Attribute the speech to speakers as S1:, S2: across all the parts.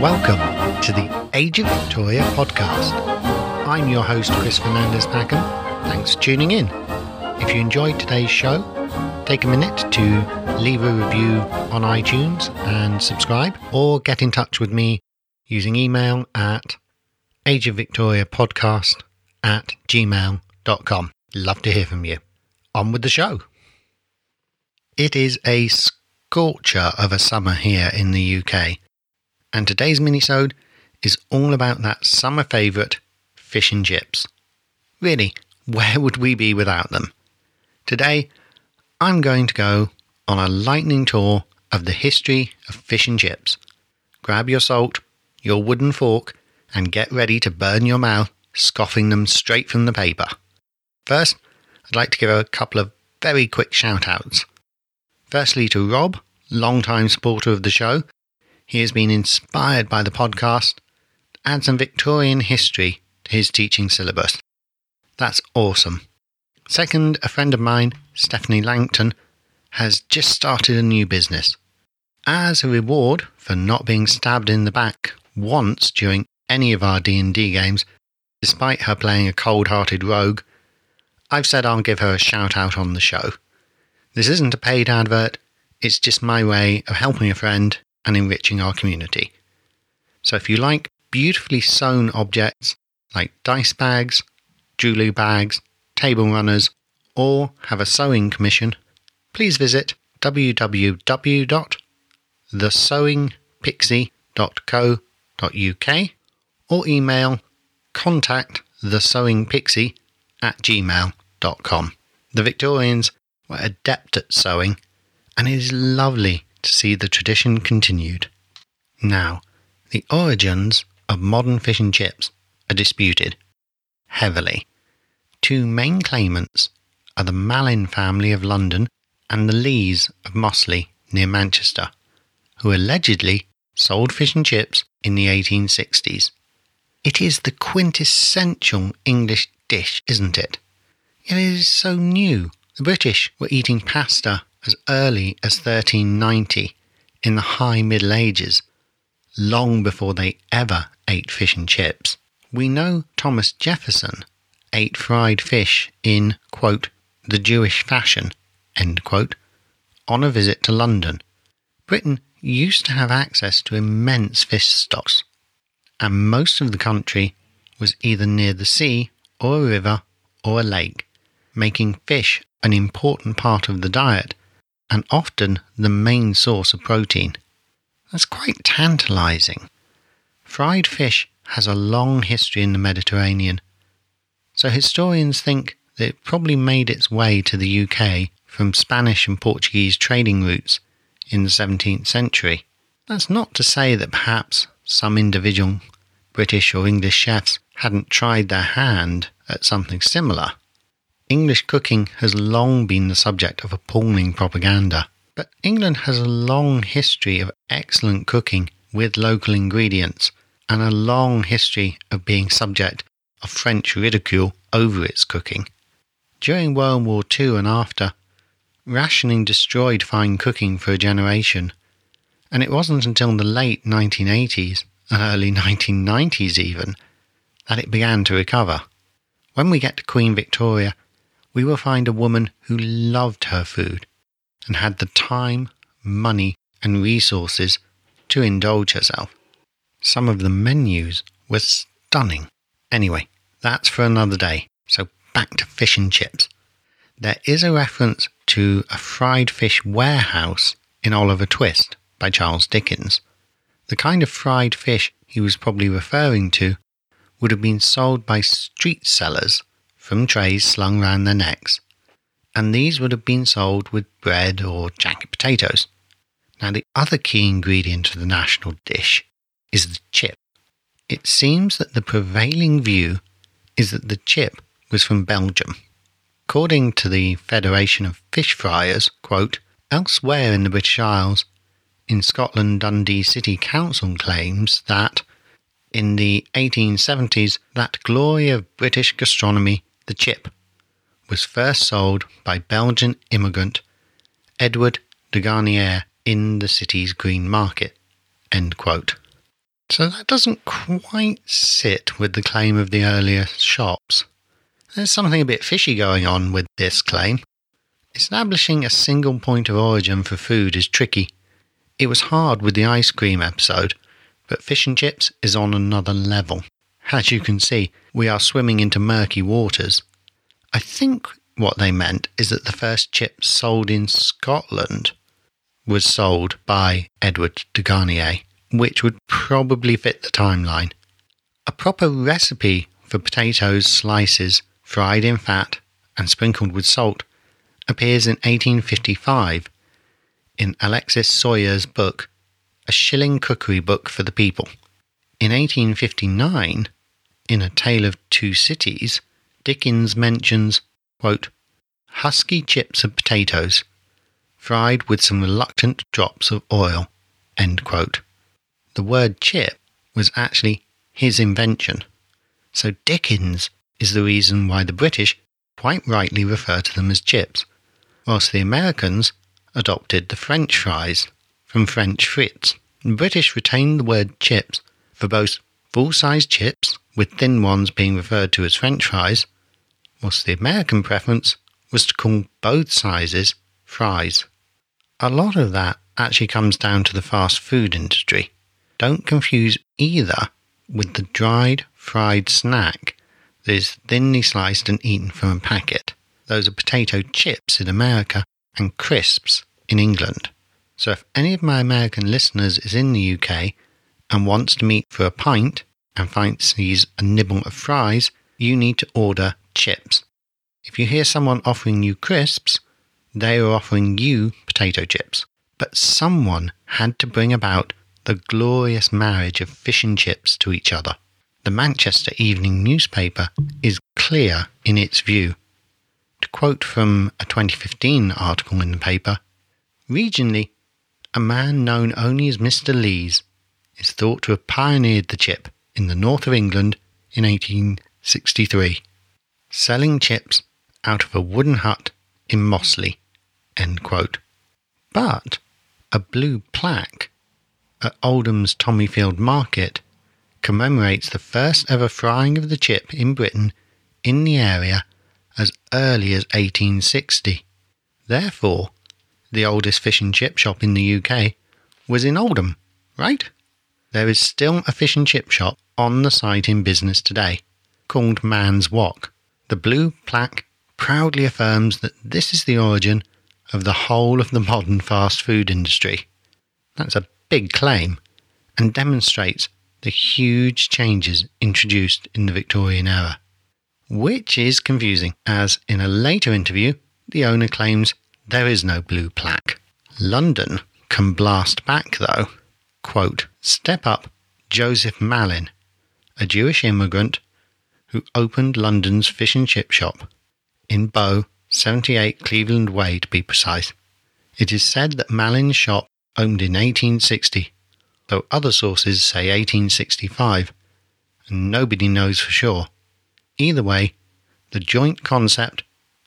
S1: Welcome to the Age of Victoria podcast. I'm your host, Chris Fernandez Packham. Thanks for tuning in. If you enjoyed today's show, take a minute to leave a review on iTunes and subscribe, or get in touch with me using email at ageofvictoriapodcast at gmail.com. Love to hear from you. On with the show. It is a scorcher of a summer here in the UK and today's minisode is all about that summer favourite, fish and chips. Really, where would we be without them? Today, I'm going to go on a lightning tour of the history of fish and chips. Grab your salt, your wooden fork, and get ready to burn your mouth scoffing them straight from the paper. First, I'd like to give a couple of very quick shout outs. Firstly, to Rob, long-time supporter of the show, he has been inspired by the podcast to add some Victorian history to his teaching syllabus. That's awesome. Second, a friend of mine, Stephanie Langton, has just started a new business. As a reward for not being stabbed in the back once during any of our D&D games, despite her playing a cold-hearted rogue, I've said I'll give her a shout out on the show. This isn't a paid advert, it's just my way of helping a friend and enriching our community. So if you like beautifully sewn objects like dice bags, Julu bags, table runners, or have a sewing commission, please visit www.thesewingpixie.co.uk or email contact thesewingpixie at gmail.com. The Victorians were adept at sewing, and it is lovely to see the tradition continued. Now, the origins of modern fish and chips are disputed heavily. Two main claimants are the Malin family of London and the Lees of Mossley near Manchester, who allegedly sold fish and chips in the 1860s. It is the quintessential English dish, isn't it? It is so new. The British were eating pasta as early as 1390 in the high Middle Ages, long before they ever ate fish and chips. We know Thomas Jefferson ate fried fish in, quote, the Jewish fashion, end quote, on a visit to London. Britain used to have access to immense fish stocks, and most of the country was either near the sea or a river or a lake, making fish an important part of the diet and often the main source of protein. That's quite tantalizing. Fried fish has a long history in the Mediterranean, so historians think that it probably made its way to the UK from Spanish and Portuguese trading routes in the 17th century. That's not to say that perhaps some individual British or English chefs hadn't tried their hand at something similar. English cooking has long been the subject of appalling propaganda, but England has a long history of excellent cooking with local ingredients and a long history of being subject of French ridicule over its cooking. During World War II and after, rationing destroyed fine cooking for a generation, and it wasn't until the late 1980s and early 1990s even that it began to recover. When we get to Queen Victoria, we will find a woman who loved her food and had the time, money, and resources to indulge herself. Some of the menus were stunning. Anyway, that's for another day, so back to fish and chips. There is a reference to a fried fish warehouse in Oliver Twist by Charles Dickens. The kind of fried fish he was probably referring to would have been sold by street sellers from trays slung round their necks, and these would have been sold with bread or jacket potatoes. Now, the other key ingredient of the national dish is the chip. It seems that the prevailing view is that the chip was from Belgium. According to the Federation of Fish Fryers, quote, elsewhere in the British Isles, in Scotland, Dundee City Council claims that in the 1870s, that glory of British gastronomy the chip was first sold by Belgian immigrant Edward de Gernier in the city's green market. End quote. So that doesn't quite sit with the claim of the earlier shops. There's something a bit fishy going on with this claim. Establishing a single point of origin for food is tricky. It was hard with the ice cream episode, but fish and chips is on another level. As you can see, we are swimming into murky waters. I think what they meant is that the first chip sold in Scotland was sold by Edward de Gernier, which would probably fit the timeline. A proper recipe for potatoes slices fried in fat and sprinkled with salt appears in 1855 in Alexis Soyer's book, A Shilling Cookery Book for the People. In 1859, in A Tale of Two Cities, Dickens mentions, quote, husky chips of potatoes, fried with some reluctant drops of oil. The word chip was actually his invention. So Dickens is the reason why the British quite rightly refer to them as chips, whilst the Americans adopted the French fries from French frites. The British retained the word chips for both full sized chips, with thin ones being referred to as French fries, whilst the American preference was to call both sizes fries. A lot of that actually comes down to the fast food industry. Don't confuse either with the dried, fried snack that is thinly sliced and eaten from a packet. Those are potato chips in America and crisps in England. So if any of my American listeners is in the UK and wants to meet for a pint and fancies a nibble of fries, you need to order chips. If you hear someone offering you crisps, they are offering you potato chips. But someone had to bring about the glorious marriage of fish and chips to each other. The Manchester Evening newspaper is clear in its view. To quote from a 2015 article in the paper, regionally, a man known only as Mr. Lees is thought to have pioneered the chip in the north of England in 1863, selling chips out of a wooden hut in Mossley. But a blue plaque at Oldham's Tommyfield Market commemorates the first ever frying of the chip in Britain in the area as early as 1860. Therefore, the oldest fish and chip shop in the UK was in Oldham, right? There is still a fish and chip shop on the site in business today called Man's Wok. The blue plaque proudly affirms that this is the origin of the whole of the modern fast food industry. That's a big claim and demonstrates the huge changes introduced in the Victorian era. Which is confusing, as in a later interview, the owner claims there is no blue plaque. London can blast back, though. Quote, Step up Joseph Malin, a Jewish immigrant who opened London's fish and chip shop in Bow, 78 Cleveland Way to be precise. It is said that Malin's shop opened in 1860, though other sources say 1865, and nobody knows for sure. Either way, the joint concept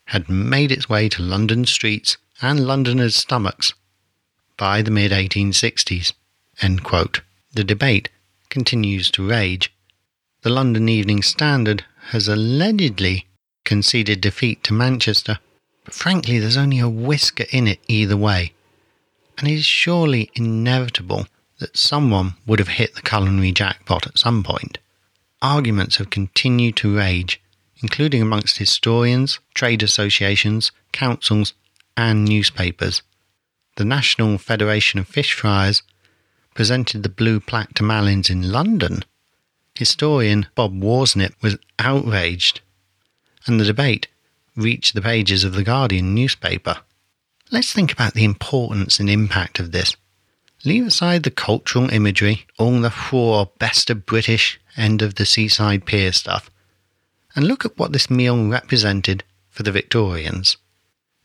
S1: had made its way to London streets and Londoners' stomachs by the mid 1860s. The debate continues to rage. The London Evening Standard has allegedly conceded defeat to Manchester, but frankly, there's only a whisker in it either way, and it is surely inevitable that someone would have hit the culinary jackpot at some point. Arguments have continued to rage, including amongst historians, trade associations, councils, and newspapers. The National Federation of Fish Fryers presented the blue plaque to Malin's in London. Historian Bob Worsnip was outraged and the debate reached the pages of the Guardian newspaper. Let's think about the importance and impact of this. Leave aside the cultural imagery, all the raw, best of British, end of the seaside pier stuff, and look at what this meal represented for the Victorians.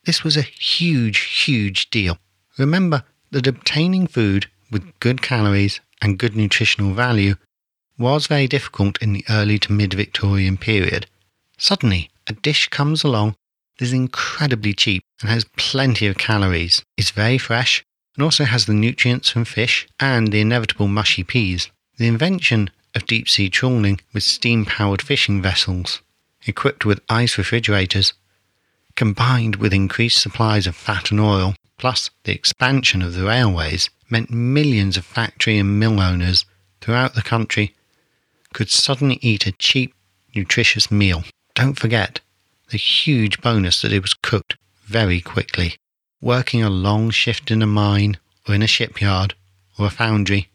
S1: This was a huge, huge deal. Remember that obtaining food with good calories and good nutritional value was very difficult in the early to mid Victorian period. Suddenly, a dish comes along that is incredibly cheap and has plenty of calories. It's very fresh and also has the nutrients from fish and the inevitable mushy peas. The invention of deep sea trawling with steam powered fishing vessels equipped with ice refrigerators, combined with increased supplies of fat and oil, plus the expansion of the railways, meant millions of factory and mill owners throughout the country could suddenly eat a cheap, nutritious meal. Don't forget the huge bonus that it was cooked very quickly. Working a long shift in a mine or in a shipyard or a foundry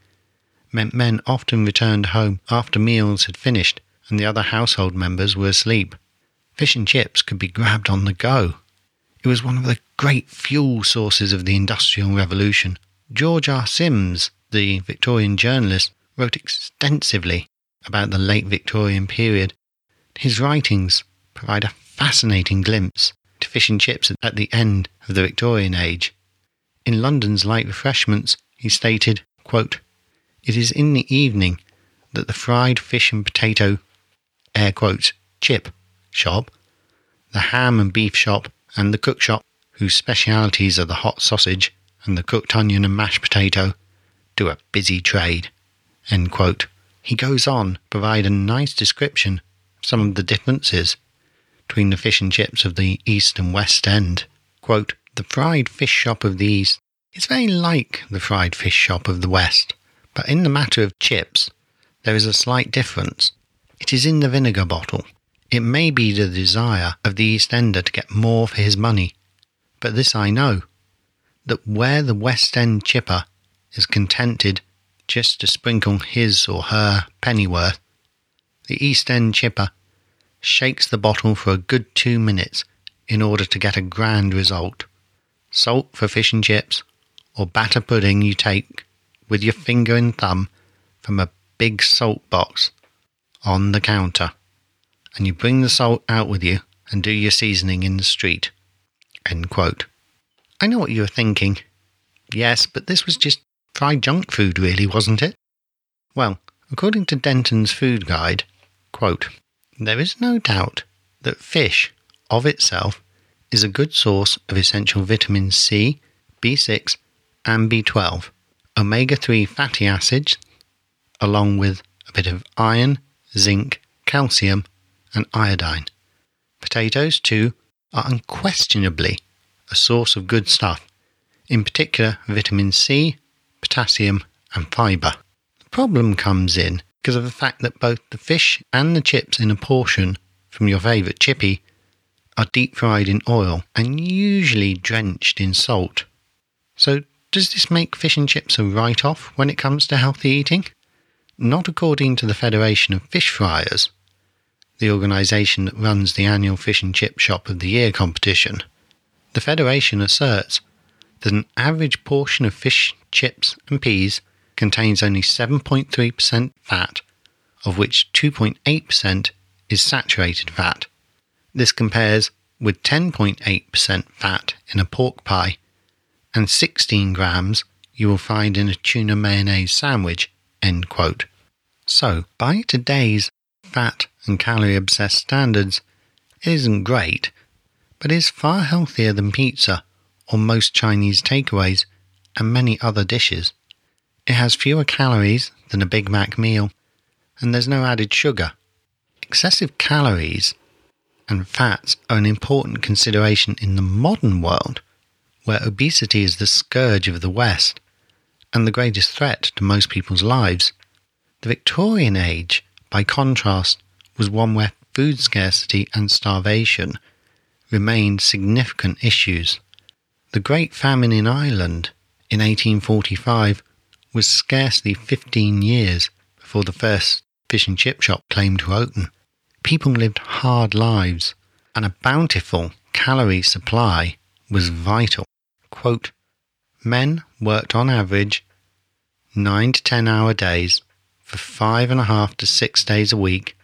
S1: meant men often returned home after meals had finished and the other household members were asleep. Fish and chips could be grabbed on the go. It was one of the great fuel sources of the Industrial Revolution. George R. Sims, the Victorian journalist, wrote extensively about the late Victorian period. His writings provide a fascinating glimpse to fish and chips at the end of the Victorian age. In London's light refreshments, he stated, quote, It is in the evening that the fried fish and potato, air quotes, chip shop, the ham and beef shop, and the cook shop, whose specialities are the hot sausage and the cooked onion and mashed potato, do a busy trade. He goes on to provide a nice description of some of the differences between the fish and chips of the East and West End. Quote, the fried fish shop of the East is very like the fried fish shop of the West, but in the matter of chips, there is a slight difference. It is in the vinegar bottle. It may be the desire of the East Ender to get more for his money, but this I know that where the West End chipper is contented just to sprinkle his or her pennyworth, the East End chipper shakes the bottle for a good two minutes in order to get a grand result. Salt for fish and chips, or batter pudding you take with your finger and thumb from a big salt box on the counter, and you bring the salt out with you and do your seasoning in the street. End quote. I know what you are thinking. Yes, but this was just fried junk food, really, wasn't it? Well, according to Denton's Food Guide, quote, there is no doubt that fish of itself is a good source of essential vitamins C, B6, and B12, omega 3 fatty acids, along with a bit of iron, zinc, calcium, and iodine. Potatoes, too, are unquestionably a source of good stuff, in particular vitamin C, potassium, and fibre. The problem comes in because of the fact that both the fish and the chips in a portion from your favourite chippy are deep fried in oil and usually drenched in salt. So, does this make fish and chips a write off when it comes to healthy eating? Not according to the Federation of Fish Fryers, the organisation that runs the annual Fish and Chip Shop of the Year competition. The Federation asserts that an average portion of fish, chips, and peas contains only 7.3% fat, of which 2.8% is saturated fat. This compares with 10.8% fat in a pork pie and 16 grams you will find in a tuna mayonnaise sandwich. End quote. So, by today's fat and calorie obsessed standards, it isn't great, but is far healthier than pizza or most Chinese takeaways and many other dishes. It has fewer calories than a Big Mac meal, and there's no added sugar. Excessive calories and fats are an important consideration in the modern world, where obesity is the scourge of the West and the greatest threat to most people's lives. The Victorian age, by contrast, was one where food scarcity and starvation remained significant issues. The Great Famine in Ireland in 1845 was scarcely 15 years before the first fish and chip shop claimed to open. People lived hard lives, and a bountiful calorie supply was vital. Quote, Men worked on average nine to ten hour days for five and a half to six days a week,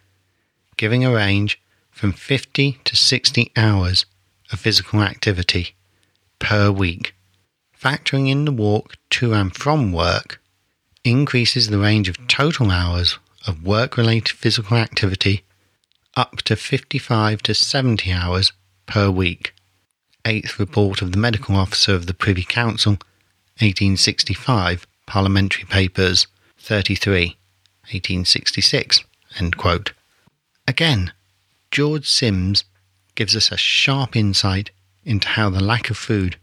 S1: giving a range from 50 to 60 hours of physical activity per week. Factoring in the walk to and from work increases the range of total hours of work related physical activity up to 55 to 70 hours per week. Eighth report of the medical officer of the Privy Council, 1865, Parliamentary Papers 33, 1866. End quote. Again, George Sims gives us a sharp insight into how the lack of food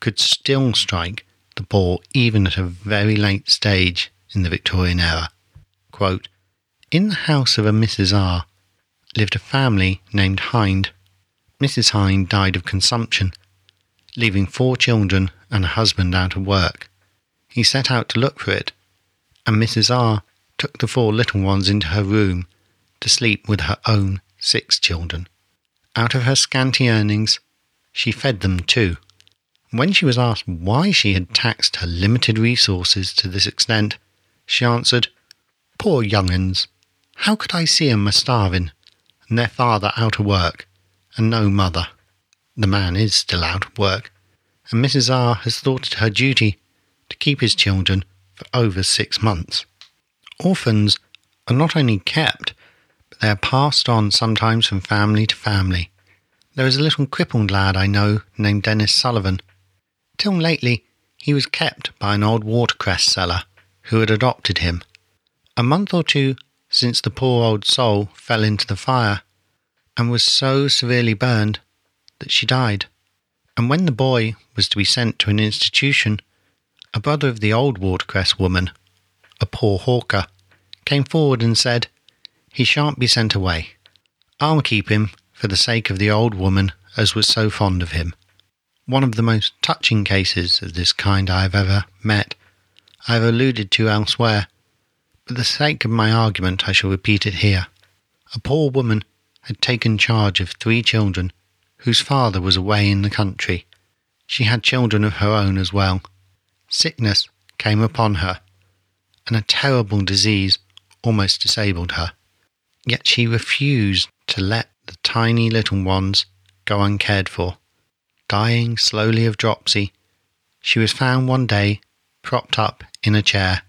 S1: could still strike the poor even at a very late stage in the Victorian era. Quote, in the house of a Mrs. R lived a family named Hind. Mrs. Hind died of consumption, leaving four children and a husband out of work. He set out to look for it, and Mrs. R took the four little ones into her room to sleep with her own six children. Out of her scanty earnings, she fed them too. When she was asked why she had taxed her limited resources to this extent, she answered, Poor young uns, how could I see 'em a starving, and their father out of work, and no mother? The man is still out of work, and Mrs. R has thought it her duty to keep his children for over six months. Orphans are not only kept, but they are passed on sometimes from family to family. There is a little crippled lad I know named Dennis Sullivan. Till lately, he was kept by an old watercress seller who had adopted him. A month or two since the poor old soul fell into the fire and was so severely burned that she died. And when the boy was to be sent to an institution, a brother of the old watercress woman, a poor hawker, came forward and said, He shan't be sent away. I'll keep him for the sake of the old woman as was so fond of him. One of the most touching cases of this kind I have ever met. I have alluded to elsewhere, but for the sake of my argument I shall repeat it here. A poor woman had taken charge of three children whose father was away in the country. She had children of her own as well. Sickness came upon her, and a terrible disease almost disabled her. Yet she refused to let the tiny little ones go uncared for. Dying slowly of dropsy, she was found one day propped up in a chair,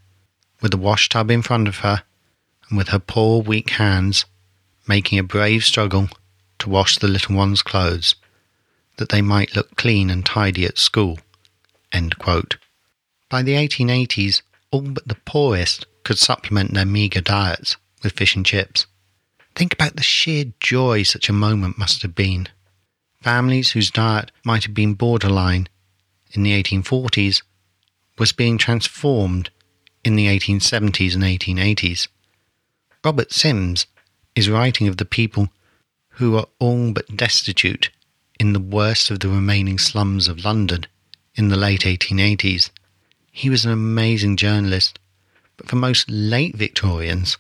S1: with the wash tub in front of her, and with her poor weak hands making a brave struggle to wash the little ones' clothes, that they might look clean and tidy at school. By the 1880s, all but the poorest could supplement their meagre diets with fish and chips. Think about the sheer joy such a moment must have been. Families whose diet might have been borderline in the 1840s was being transformed in the 1870s and 1880s. Robert Sims is writing of the people who were all but destitute in the worst of the remaining slums of London in the late 1880s. He was an amazing journalist, but for most late Victorians,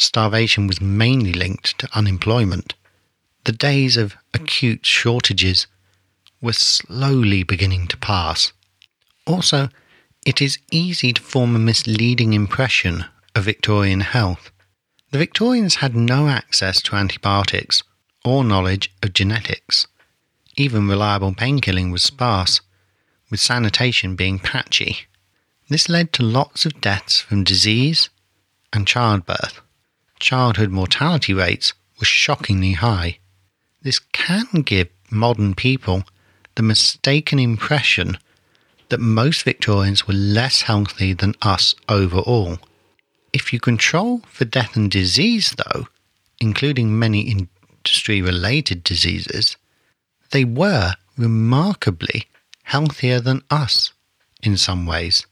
S1: starvation was mainly linked to unemployment. The days of acute shortages were slowly beginning to pass. Also, it is easy to form a misleading impression of Victorian health. The Victorians had no access to antibiotics or knowledge of genetics. Even reliable painkilling was sparse, with sanitation being patchy. This led to lots of deaths from disease and childbirth childhood mortality rates were shockingly high. This can give modern people the mistaken impression that most Victorians were less healthy than us overall. If you control for death and disease, though, including many industry related diseases, they were remarkably healthier than us in some ways.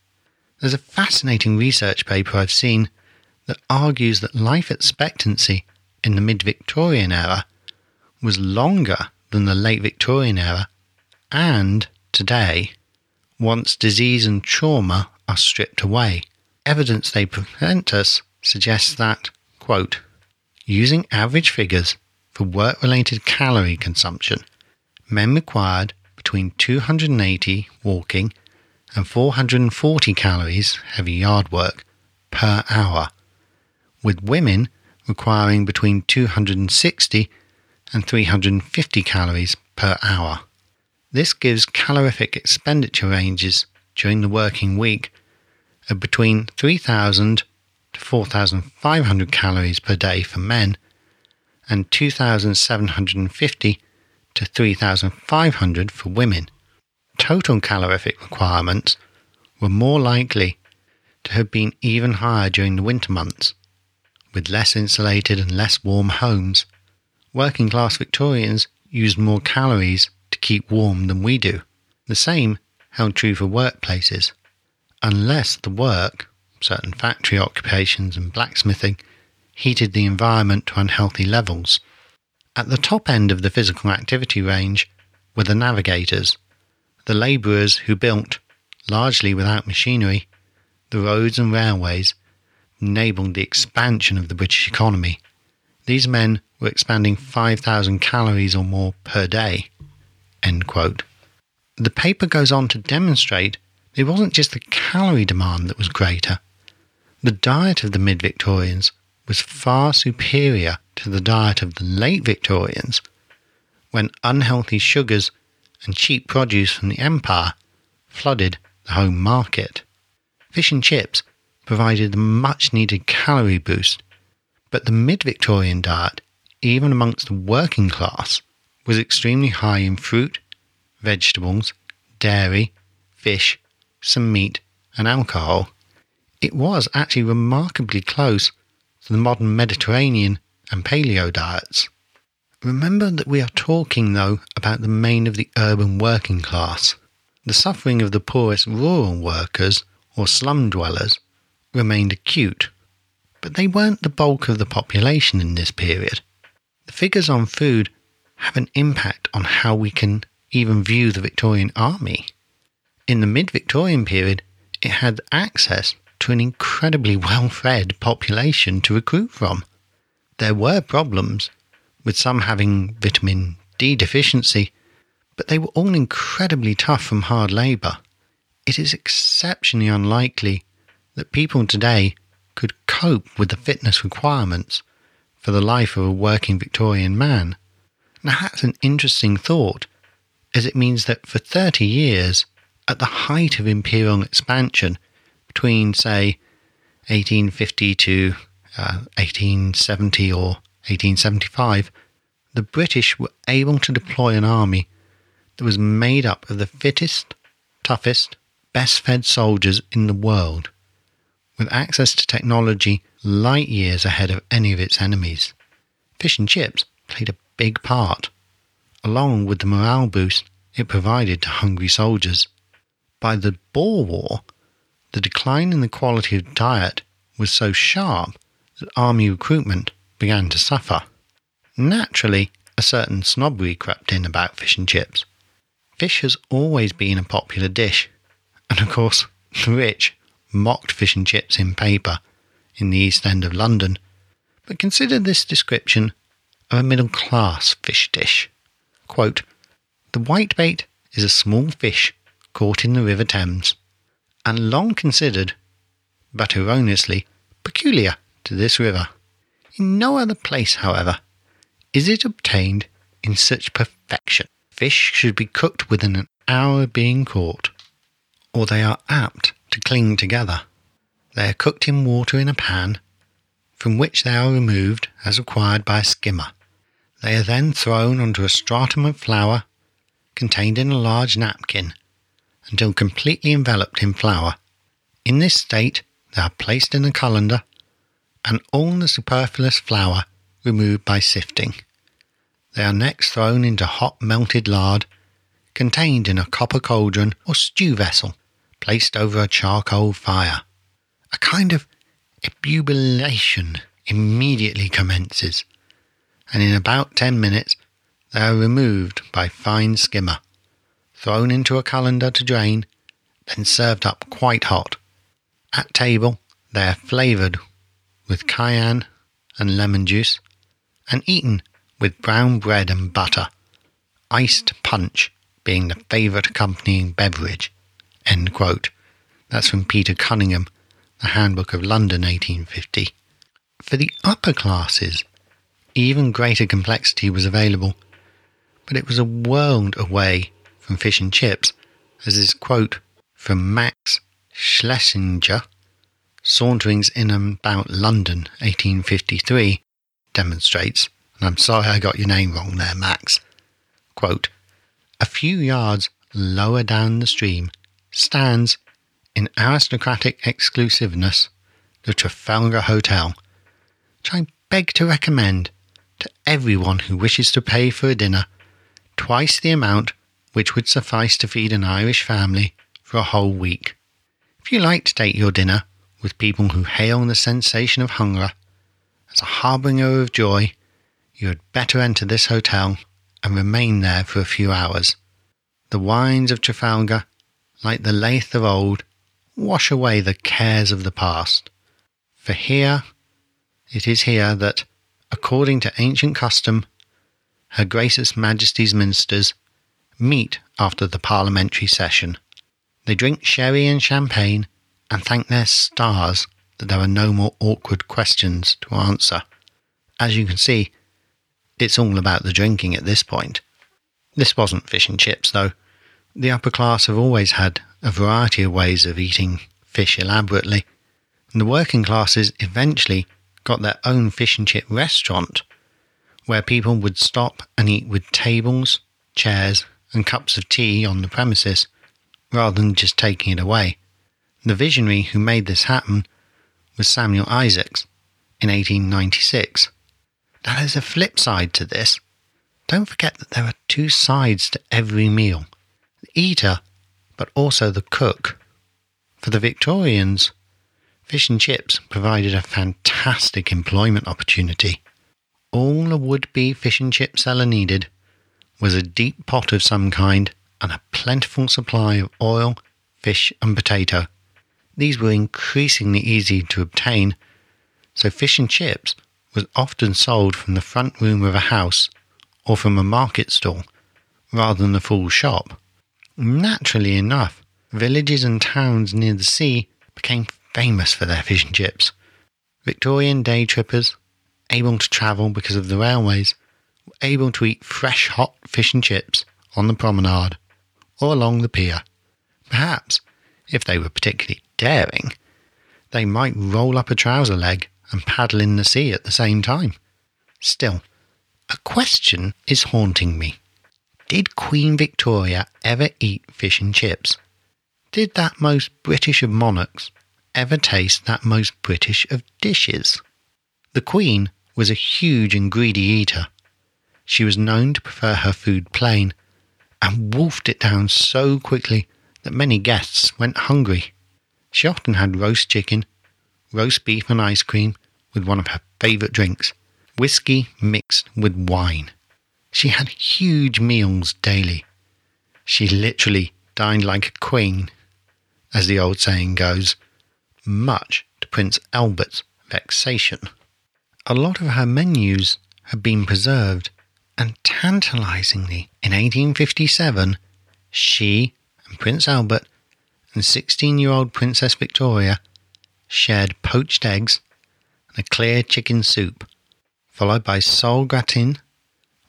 S1: There's a fascinating research paper I've seen that argues that life expectancy in the mid Victorian era was longer than the late Victorian era and today, once disease and trauma are stripped away. Evidence they present us suggests that, quote, using average figures for work related calorie consumption, men required between 280 walking and 440 calories heavy yard work per hour with women requiring between 260 and 350 calories per hour. This gives calorific expenditure ranges during the working week of between 3,000 to 4,500 calories per day for men and 2,750 to 3,500 for women. Total calorific requirements were more likely to have been even higher during the winter months. With less insulated and less warm homes, working class Victorians used more calories to keep warm than we do. The same held true for workplaces. Unless the work, certain factory occupations and blacksmithing, heated the environment to unhealthy levels. At the top end of the physical activity range were the navigators, the labourers who built, largely without machinery, the roads and railways enabled the expansion of the British economy. These men were expanding 5,000 calories or more per day. End quote. The paper goes on to demonstrate it wasn't just the calorie demand that was greater. The diet of the mid Victorians was far superior to the diet of the late Victorians, when unhealthy sugars and cheap produce from the Empire flooded the home market. Fish and chips provided the much needed calorie boost, but the mid Victorian diet, even amongst the working class, was extremely high in fruit, vegetables, dairy, fish, some meat, and alcohol. It was actually remarkably close to the modern Mediterranean and paleo diets. Remember that we are talking, though, about the main of the urban working class. The suffering of the poorest rural workers or slum dwellers remained acute, but they weren't the bulk of the population in this period. The figures on food have an impact on how we can even view the Victorian army. In the mid Victorian period, it had access to an incredibly well fed population to recruit from. There were problems, with some having vitamin D deficiency, but they were all incredibly tough from hard labour. It is exceptionally unlikely that people today could cope with the fitness requirements for the life of a working Victorian man. Now, that's an interesting thought, as it means that for 30 years, at the height of imperial expansion, between, say, 1850 to uh, 1870 or 1875, the British were able to deploy an army that was made up of the fittest, toughest, best fed soldiers in the world, with access to technology light years ahead of any of its enemies. Fish and chips played a big part, along with the morale boost it provided to hungry soldiers. By the Boer War, the decline in the quality of diet was so sharp that army recruitment began to suffer. Naturally, a certain snobbery crept in about fish and chips. Fish has always been a popular dish, and of course, the rich mocked fish and chips in paper in the East End of London, but consider this description of a middle class fish dish. Quote, the whitebait is a small fish caught in the River Thames and long considered, but erroneously, peculiar to this river. In no other place, however, is it obtained in such perfection. Fish should be cooked within an hour of being caught, or they are apt to cling together. They are cooked in water in a pan, from which they are removed as required by a skimmer. They are then thrown onto a stratum of flour contained in a large napkin until completely enveloped in flour. In this state, they are placed in a colander and all the superfluous flour removed by sifting. They are next thrown into hot melted lard contained in a copper cauldron or stew vessel placed over a charcoal fire. A kind of ebullition immediately commences, and in about ten minutes they are removed by fine skimmer thrown into a colander to drain, then served up quite hot. At table, they are flavoured with cayenne and lemon juice and eaten with brown bread and butter, iced punch being the favourite accompanying beverage. That's from Peter Cunningham, The Handbook of London, 1850. For the upper classes, even greater complexity was available, but it was a world away from Fish and Chips, as this quote from Max Schlesinger, Saunterings in and About London, 1853, demonstrates. And I'm sorry I got your name wrong there, Max. quote, a few yards lower down the stream stands, in aristocratic exclusiveness, the Trafalgar Hotel, which I beg to recommend to everyone who wishes to pay for a dinner twice the amount which would suffice to feed an Irish family for a whole week. If you like to take your dinner with people who hail the sensation of hunger as a harbinger of joy, you had better enter this hotel and remain there for a few hours. The wines of Trafalgar, like the lathe of old, wash away the cares of the past. For here, it is here that, according to ancient custom, Her Gracious Majesty's ministers meet after the parliamentary session. They drink sherry and champagne and thank their stars that there are no more awkward questions to answer. As you can see, it's all about the drinking at this point. This wasn't fish and chips, though. The upper class have always had a variety of ways of eating fish elaborately, and the working classes eventually got their own fish and chip restaurant where people would stop and eat with tables, chairs, and cups of tea on the premises rather than just taking it away. The visionary who made this happen was Samuel Isaacs in 1896. Now, there's a flip side to this. Don't forget that there are two sides to every meal the eater, but also the cook. For the Victorians, fish and chips provided a fantastic employment opportunity. All a would be fish and chip seller needed was a deep pot of some kind and a plentiful supply of oil, fish, and potato. These were increasingly easy to obtain, so fish and chips was often sold from the front room of a house or from a market stall rather than a full shop. Naturally enough, villages and towns near the sea became famous for their fish and chips. Victorian day trippers, able to travel because of the railways, were able to eat fresh hot fish and chips on the promenade or along the pier. Perhaps, if they were particularly daring, they might roll up a trouser leg and paddle in the sea at the same time. Still, a question is haunting me. Did Queen Victoria ever eat fish and chips? Did that most British of monarchs ever taste that most British of dishes? The Queen was a huge and greedy eater. She was known to prefer her food plain and wolfed it down so quickly that many guests went hungry. She often had roast chicken, roast beef, and ice cream with one of her favourite drinks, whisky mixed with wine. She had huge meals daily. She literally dined like a queen, as the old saying goes, much to Prince Albert's vexation. A lot of her menus have been preserved, and tantalizingly, in 1857, she and Prince Albert and 16 year old Princess Victoria shared poached eggs and a clear chicken soup, followed by sole gratin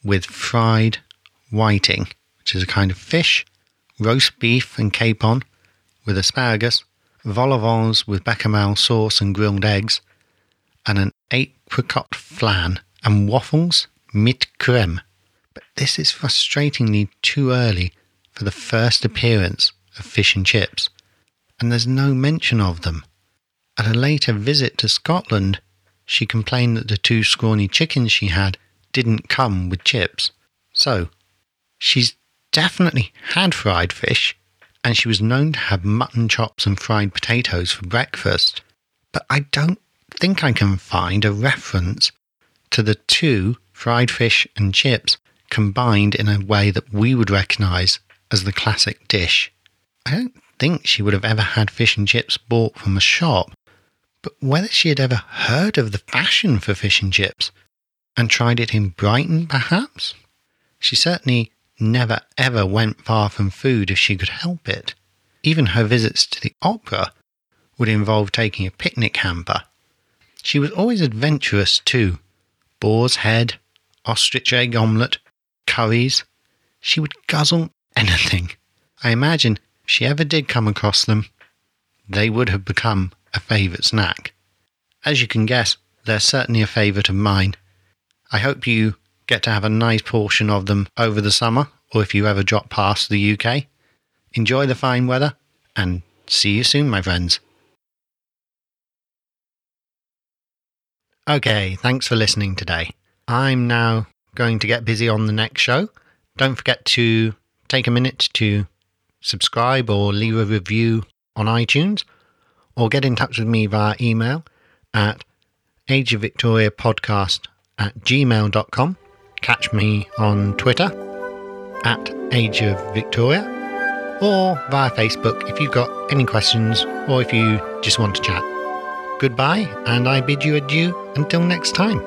S1: with fried whiting, which is a kind of fish, roast beef and capon with asparagus, vol au vents with bechamel sauce and grilled eggs, and an apricot flan and waffles mit creme. But this is frustratingly too early for the first appearance of fish and chips, and there's no mention of them. At a later visit to Scotland, she complained that the two scrawny chickens she had didn't come with chips. So, she's definitely had fried fish, and she was known to have mutton chops and fried potatoes for breakfast. But I don't think I can find a reference to the two fried fish and chips combined in a way that we would recognize as the classic dish. I don't think she would have ever had fish and chips bought from a shop, but whether she had ever heard of the fashion for fish and chips and tried it in Brighton, perhaps? She certainly never ever went far from food if she could help it. Even her visits to the opera would involve taking a picnic hamper. She was always adventurous too. Boar's head, ostrich egg omelette, curries. She would guzzle anything. I imagine if she ever did come across them, they would have become a favourite snack. As you can guess, they're certainly a favourite of mine. I hope you get to have a nice portion of them over the summer or if you ever drop past the UK. Enjoy the fine weather and see you soon, my friends. Okay, thanks for listening today. I'm now going to get busy on the next show. Don't forget to take a minute to subscribe or leave a review on iTunes or get in touch with me via email at Age of Victoria podcast at gmail.com. Catch me on Twitter at Age of Victoria or via Facebook if you've got any questions or if you just want to chat. Goodbye, and I bid you adieu until next time.